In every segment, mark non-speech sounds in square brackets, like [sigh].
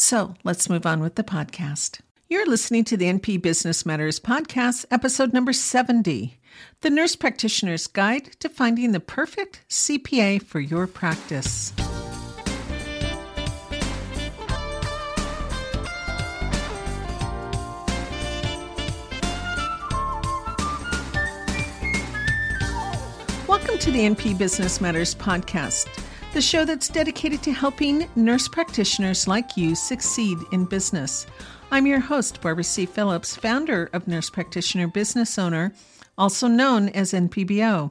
So let's move on with the podcast. You're listening to the NP Business Matters podcast, episode number 70 The Nurse Practitioner's Guide to Finding the Perfect CPA for Your Practice. Welcome to the NP Business Matters podcast the show that's dedicated to helping nurse practitioners like you succeed in business. I'm your host, Barbara C. Phillips, founder of Nurse Practitioner Business Owner, also known as NPBO.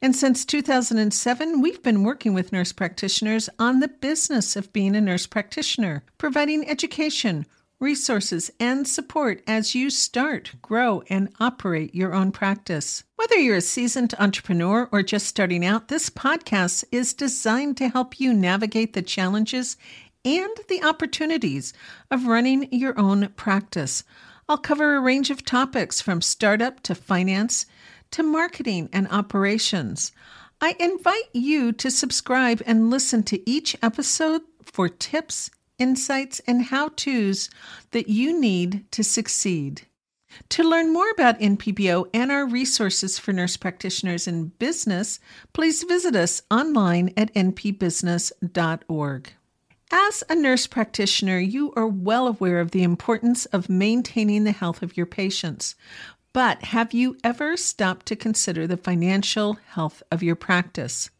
And since 2007, we've been working with nurse practitioners on the business of being a nurse practitioner, providing education, resources, and support as you start, grow, and operate your own practice. Whether you're a seasoned entrepreneur or just starting out, this podcast is designed to help you navigate the challenges and the opportunities of running your own practice. I'll cover a range of topics from startup to finance to marketing and operations. I invite you to subscribe and listen to each episode for tips insights, and how to's that you need to succeed. To learn more about NPBO and our resources for nurse practitioners in business, please visit us online at npbusiness.org. As a nurse practitioner, you are well aware of the importance of maintaining the health of your patients. But have you ever stopped to consider the financial health of your practice?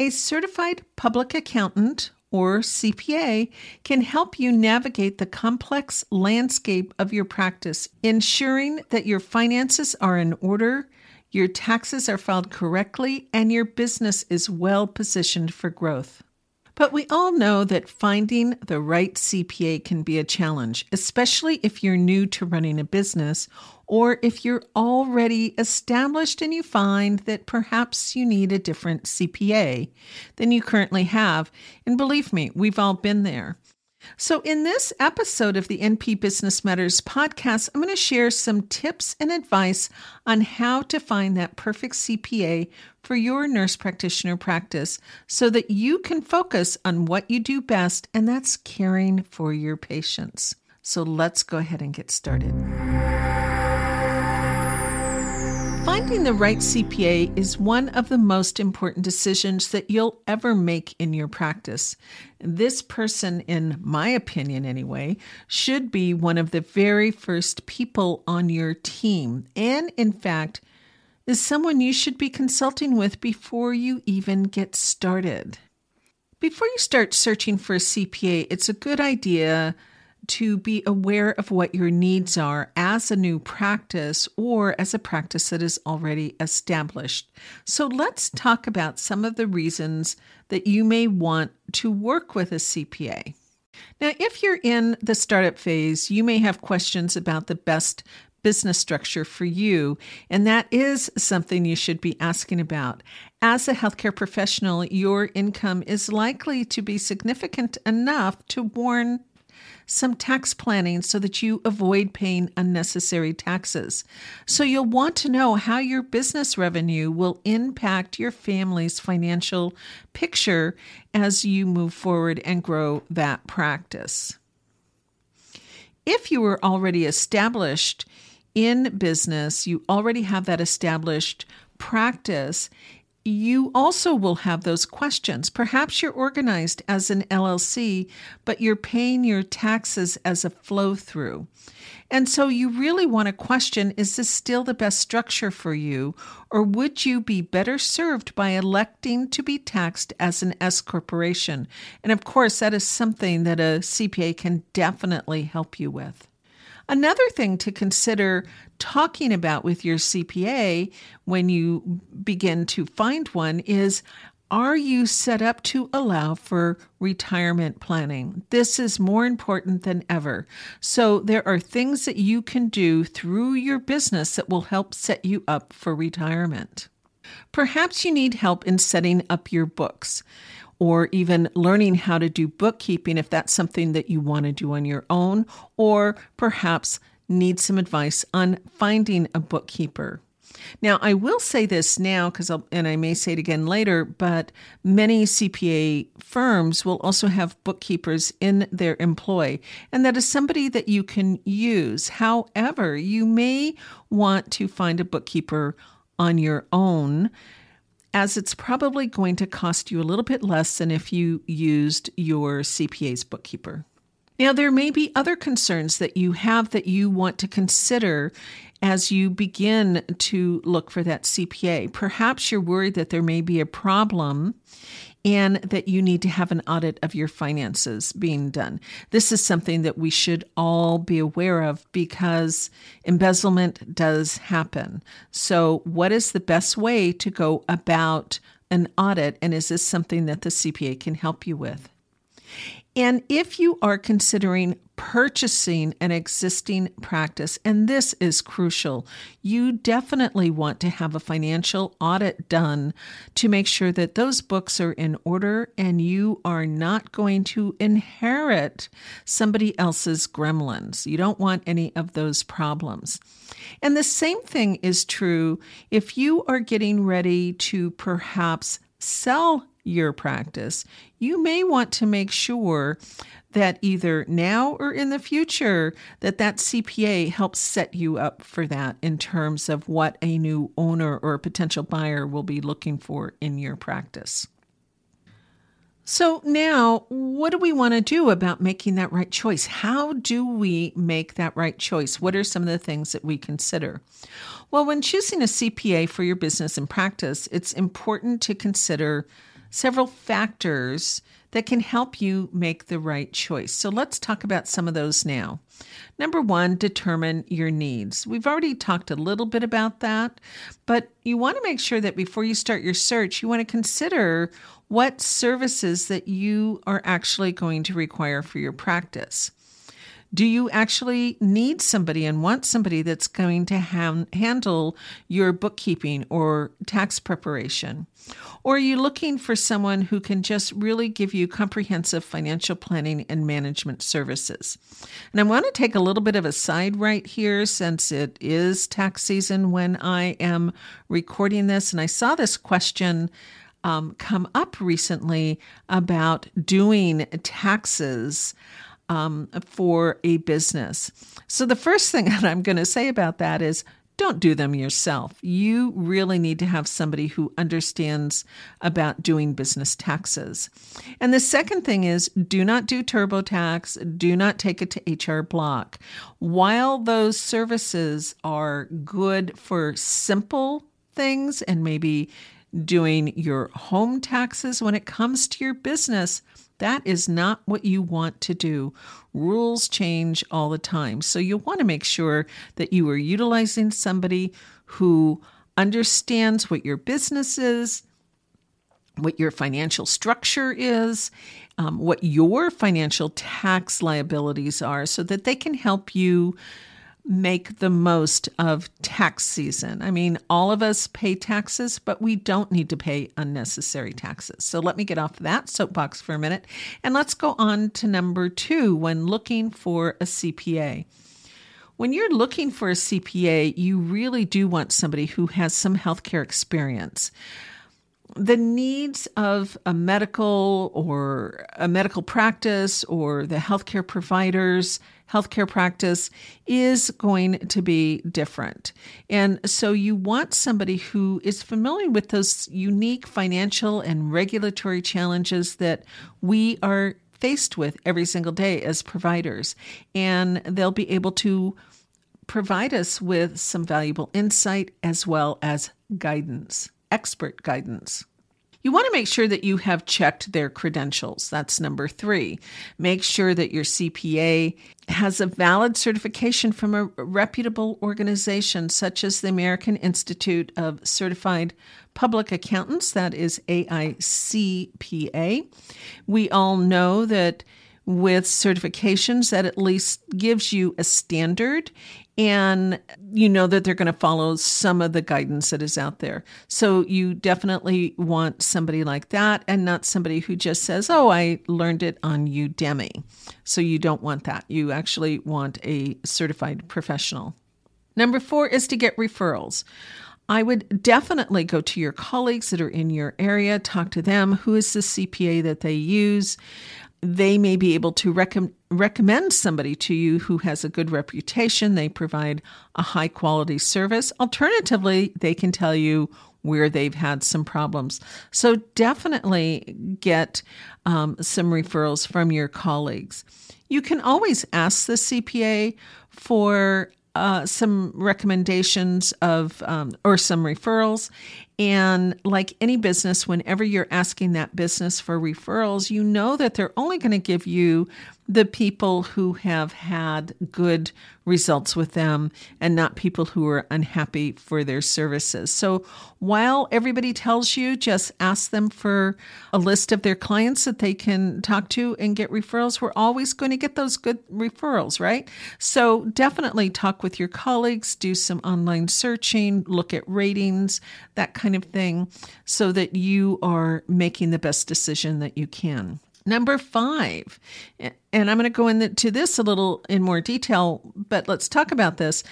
A certified public accountant or CPA can help you navigate the complex landscape of your practice, ensuring that your finances are in order, your taxes are filed correctly, and your business is well positioned for growth. But we all know that finding the right CPA can be a challenge, especially if you're new to running a business or if you're already established and you find that perhaps you need a different CPA than you currently have. And believe me, we've all been there. So, in this episode of the NP Business Matters podcast, I'm going to share some tips and advice on how to find that perfect CPA for your nurse practitioner practice so that you can focus on what you do best, and that's caring for your patients. So, let's go ahead and get started. Finding the right CPA is one of the most important decisions that you'll ever make in your practice. This person, in my opinion anyway, should be one of the very first people on your team, and in fact, is someone you should be consulting with before you even get started. Before you start searching for a CPA, it's a good idea to be aware of what your needs are as a new practice or as a practice that is already established. So let's talk about some of the reasons that you may want to work with a CPA. Now, if you're in the startup phase, you may have questions about the best business structure for you, and that is something you should be asking about. As a healthcare professional, your income is likely to be significant enough to warrant some tax planning so that you avoid paying unnecessary taxes. So you'll want to know how your business revenue will impact your family's financial picture as you move forward and grow that practice. If you were already established in business, you already have that established practice, you also will have those questions. Perhaps you're organized as an LLC, but you're paying your taxes as a flow through. And so you really want to question is this still the best structure for you, or would you be better served by electing to be taxed as an S corporation? And of course, that is something that a CPA can definitely help you with. Another thing to consider talking about with your CPA when you begin to find one is are you set up to allow for retirement planning? This is more important than ever. So, there are things that you can do through your business that will help set you up for retirement. Perhaps you need help in setting up your books or even learning how to do bookkeeping if that's something that you want to do on your own, or perhaps need some advice on finding a bookkeeper. Now, I will say this now because, and I may say it again later, but many CPA firms will also have bookkeepers in their employ, and that is somebody that you can use. However, you may want to find a bookkeeper on your own as it's probably going to cost you a little bit less than if you used your CPA's bookkeeper. Now, there may be other concerns that you have that you want to consider as you begin to look for that CPA. Perhaps you're worried that there may be a problem and that you need to have an audit of your finances being done. This is something that we should all be aware of because embezzlement does happen. So, what is the best way to go about an audit? And is this something that the CPA can help you with? And if you are considering purchasing an existing practice, and this is crucial, you definitely want to have a financial audit done to make sure that those books are in order and you are not going to inherit somebody else's gremlins. You don't want any of those problems. And the same thing is true if you are getting ready to perhaps sell your practice, you may want to make sure that either now or in the future that that CPA helps set you up for that in terms of what a new owner or a potential buyer will be looking for in your practice. So, now what do we want to do about making that right choice? How do we make that right choice? What are some of the things that we consider? Well, when choosing a CPA for your business and practice, it's important to consider several factors that can help you make the right choice. So let's talk about some of those now. Number one, determine your needs. We've already talked a little bit about that, but you want to make sure that before you start your search, you want to consider what services that you are actually going to require for your practice. Do you actually need somebody and want somebody that's going to ha- handle your bookkeeping or tax preparation? Or are you looking for someone who can just really give you comprehensive financial planning and management services? And I want to take a little bit of a side right here since it is tax season when I am recording this. And I saw this question. Um, come up recently about doing taxes um, for a business. So, the first thing [laughs] that I'm going to say about that is don't do them yourself. You really need to have somebody who understands about doing business taxes. And the second thing is do not do TurboTax, do not take it to HR Block. While those services are good for simple things and maybe doing your home taxes when it comes to your business, that is not what you want to do. Rules change all the time. So you want to make sure that you are utilizing somebody who understands what your business is, what your financial structure is, um, what your financial tax liabilities are, so that they can help you make the most of tax season. I mean, all of us pay taxes, but we don't need to pay unnecessary taxes. So let me get off that soapbox for a minute and let's go on to number two when looking for a CPA. When you're looking for a CPA, you really do want somebody who has some healthcare experience the needs of a medical or a medical practice or the healthcare providers healthcare practice is going to be different. And so you want somebody who is familiar with those unique financial and regulatory challenges that we are faced with every single day as providers. And they'll be able to provide us with some valuable insight as well as guidance, expert guidance. You want to make sure that you have checked their credentials. That's number three. Make sure that your CPA has a valid certification from a reputable organization such as the American Institute of Certified Public Accountants, that is AICPA. We all know that with certifications that at least gives you a standard and you know that they're going to follow some of the guidance that is out there. So you definitely want somebody like that and not somebody who just says, "Oh, I learned it on Udemy." So you don't want that. You actually want a certified professional. Number 4 is to get referrals. I would definitely go to your colleagues that are in your area, talk to them. Who is the CPA that they use? They may be able to rec- recommend somebody to you who has a good reputation. They provide a high quality service. Alternatively, they can tell you where they've had some problems. So definitely get um, some referrals from your colleagues. You can always ask the CPA for uh, some recommendations of um, or some referrals and like any business whenever you're asking that business for referrals you know that they're only going to give you the people who have had good results with them and not people who are unhappy for their services. So while everybody tells you just ask them for a list of their clients that they can talk to and get referrals, we're always going to get those good referrals, right? So definitely talk with your colleagues, do some online searching, look at ratings, that kind of thing, so that you are making the best decision that you can. Number five, and I'm going to go into this a little in more detail, but let's talk about this.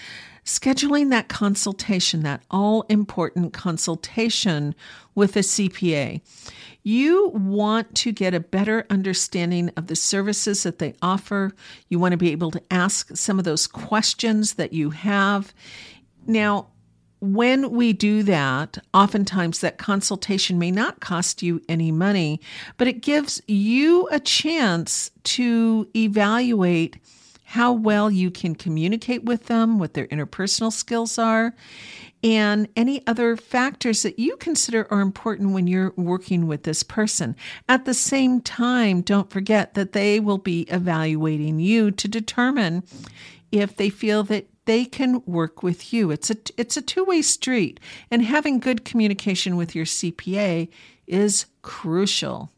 Scheduling that consultation, that all important consultation with a CPA. You want to get a better understanding of the services that they offer. You want to be able to ask some of those questions that you have. Now, when we do that, oftentimes that consultation may not cost you any money, but it gives you a chance to evaluate how well you can communicate with them, what their interpersonal skills are, and any other factors that you consider are important when you're working with this person. At the same time, don't forget that they will be evaluating you to determine if they feel that they can work with you. It's a it's a two-way street and having good communication with your CPA is crucial.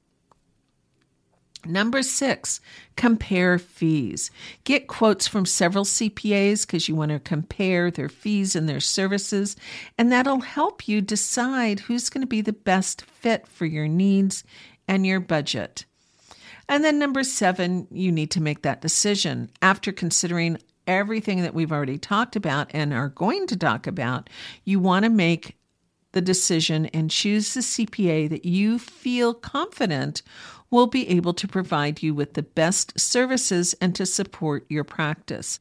Number six, compare fees. Get quotes from several CPAs because you want to compare their fees and their services, and that'll help you decide who's going to be the best fit for your needs and your budget. And then number seven, you need to make that decision. After considering everything that we've already talked about and are going to talk about, you want to make the decision and choose the CPA that you feel confident will be able to provide you with the best services and to support your practice.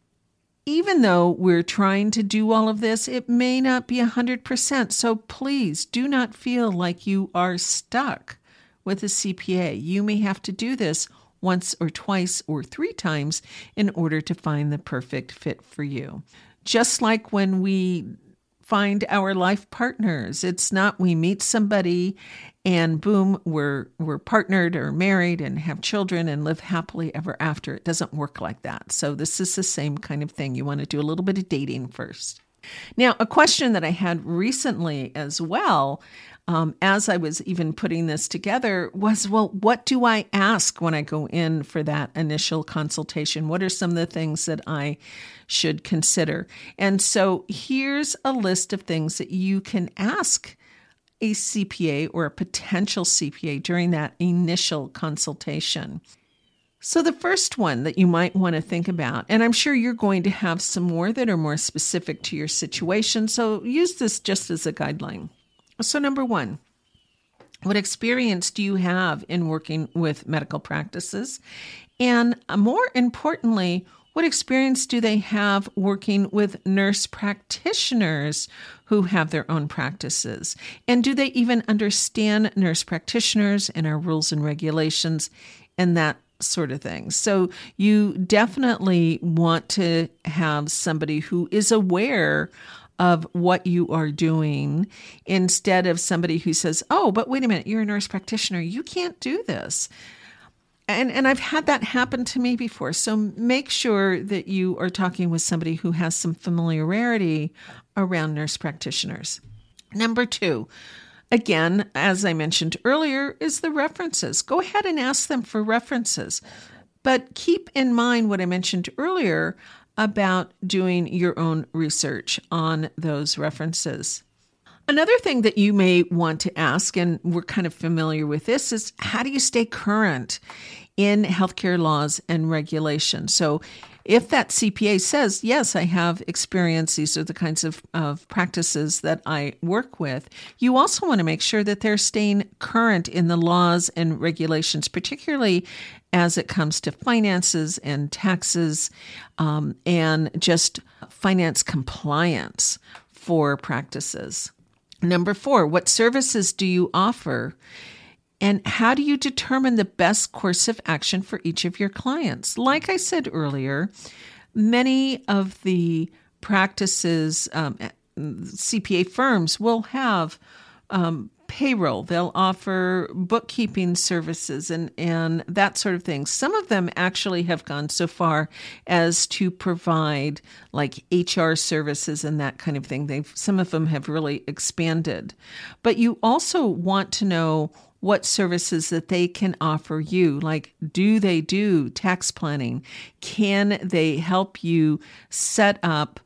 Even though we're trying to do all of this, it may not be 100%. So please do not feel like you are stuck with a CPA. You may have to do this once or twice or three times in order to find the perfect fit for you. Just like when we find our life partners, it's not we meet somebody and boom, we're we're partnered or married and have children and live happily ever after. It doesn't work like that. So this is the same kind of thing. You want to do a little bit of dating first. Now, a question that I had recently as well um, as I was even putting this together was well, what do I ask when I go in for that initial consultation? What are some of the things that I should consider? And so here's a list of things that you can ask a CPA or a potential CPA during that initial consultation. So, the first one that you might want to think about, and I'm sure you're going to have some more that are more specific to your situation, so use this just as a guideline. So, number one, What experience do you have in working with medical practices? And uh, more importantly, what experience do they have working with nurse practitioners who have their own practices? And do they even understand nurse practitioners and our rules and regulations and that sort of thing? So, you definitely want to have somebody who is aware of what you are doing instead of somebody who says, "Oh, but wait a minute, you're a nurse practitioner. You can't do this." And and I've had that happen to me before. So make sure that you are talking with somebody who has some familiarity around nurse practitioners. Number 2, again, as I mentioned earlier, is the references. Go ahead and ask them for references. But keep in mind what I mentioned earlier about doing your own research on those references. Another thing that you may want to ask, and we're kind of familiar with this, is how do you stay current in healthcare laws and regulations? So, if that CPA says, yes, I have experience, these are the kinds of, of practices that I work with, you also want to make sure that they're staying current in the laws and regulations, particularly as it comes to finances and taxes um, and just finance compliance for practices. Number four, what services do you offer? And how do you determine the best course of action for each of your clients? Like I said earlier, many of the practices, um, CPA firms will have um, payroll. They'll offer bookkeeping services and, and that sort of thing. Some of them actually have gone so far as to provide like HR services and that kind of thing. They've some of them have really expanded. But you also want to know what services that they can offer you. Like, do they do tax planning? Can they help you set up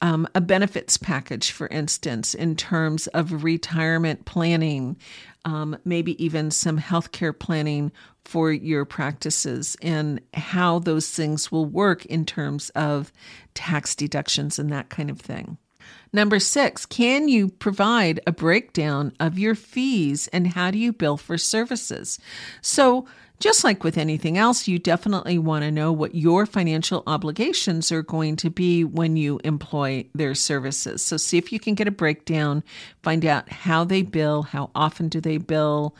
um, a benefits package, for instance, in terms of retirement planning, um, maybe even some healthcare planning for your practices, and how those things will work in terms of tax deductions and that kind of thing. Number six, can you provide a breakdown of your fees and how do you bill for services? So, just like with anything else, you definitely want to know what your financial obligations are going to be when you employ their services. So see if you can get a breakdown, find out how they bill, how often do they bill,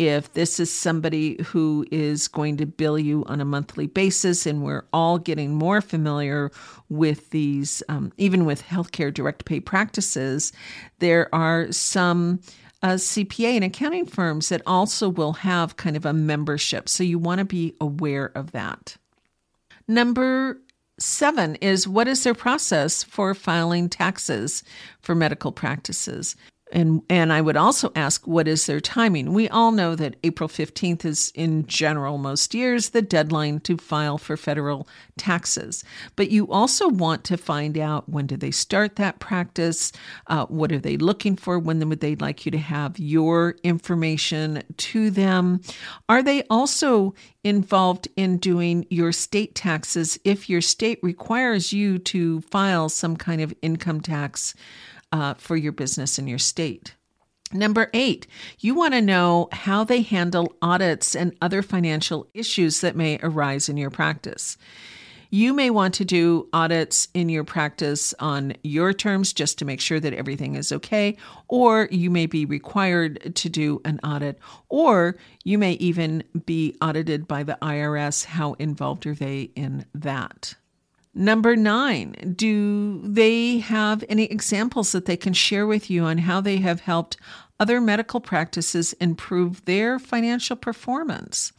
if this is somebody who is going to bill you on a monthly basis, and we're all getting more familiar with these, um, even with healthcare direct pay practices, there are some uh, CPA and accounting firms that also will have kind of a membership. So you want to be aware of that. Number seven is what is their process for filing taxes for medical practices? And and I would also ask what is their timing? We all know that April 15th is in general most years the deadline to file for federal taxes. But you also want to find out when do they start that practice? Uh, what are they looking for? When would they like you to have your information to them? Are they also involved in doing your state taxes if your state requires you to file some kind of income tax? Uh, for your business in your state. Number eight, you want to know how they handle audits and other financial issues that may arise in your practice. You may want to do audits in your practice on your terms just to make sure that everything is okay, or you may be required to do an audit, or you may even be audited by the IRS. How involved are they in that? Number nine, do they have any examples that they can share with you on how they have helped other medical practices improve their financial performance?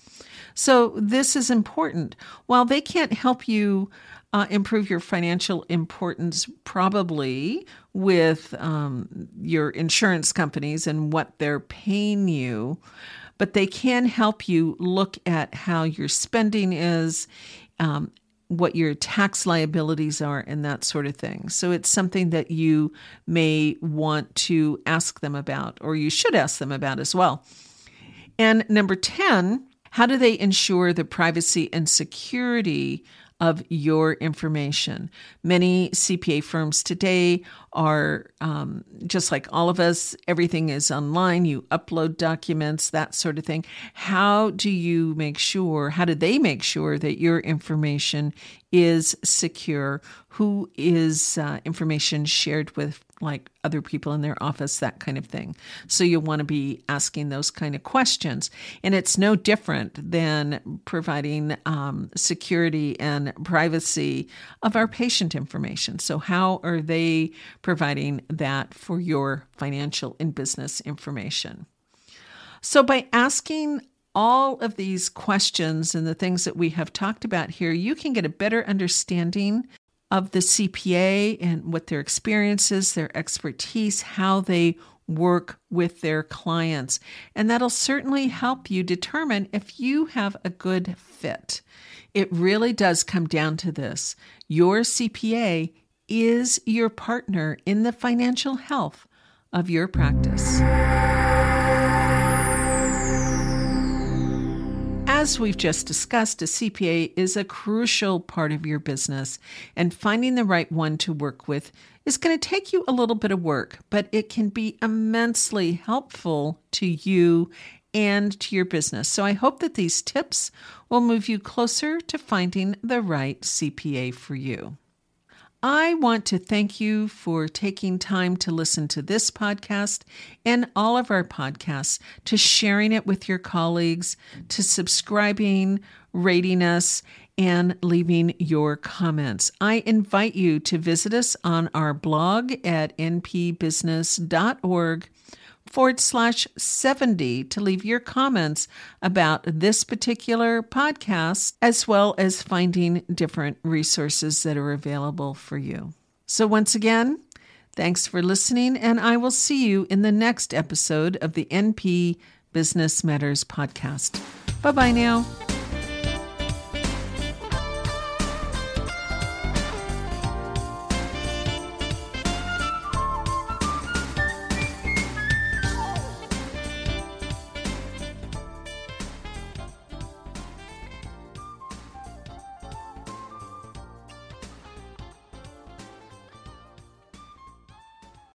So, this is important. While they can't help you uh, improve your financial importance, probably with um, your insurance companies and what they're paying you, but they can help you look at how your spending is um, what your tax liabilities are and that sort of thing. So it's something that you may want to ask them about, or you should ask them about as well. And number 10, how do they ensure the privacy and security of your information. Many CPA firms today are um, just like all of us, everything is online. You upload documents, that sort of thing. How do you make sure, how do they make sure that your information is secure? Who is uh, information shared with like other people in their office, that kind of thing. So you'll want to be asking those kind of questions. And it's no different than providing um, security and privacy of our patient information. So, how are they providing that for your financial and business information? So, by asking all of these questions and the things that we have talked about here, you can get a better understanding of the CPA and what their experiences, their expertise, how they work with their clients. And that'll certainly help you determine if you have a good fit. It really does come down to this your CPA is your partner in the financial health of your practice. As we've just discussed, a CPA is a crucial part of your business, and finding the right one to work with is going to take you a little bit of work, but it can be immensely helpful to you and to your business. So I hope that these tips will move you closer to finding the right CPA for you. I want to thank you for taking time to listen to this podcast and all of our podcasts, to sharing it with your colleagues, to subscribing, rating us, and leaving your comments. I invite you to visit us on our blog at npbusiness.org forward slash 70 to leave your comments about this particular podcast, as well as finding different resources that are available for you. So, once again, thanks for listening, and I will see you in the next episode of the NP Business Matters podcast. Bye bye now.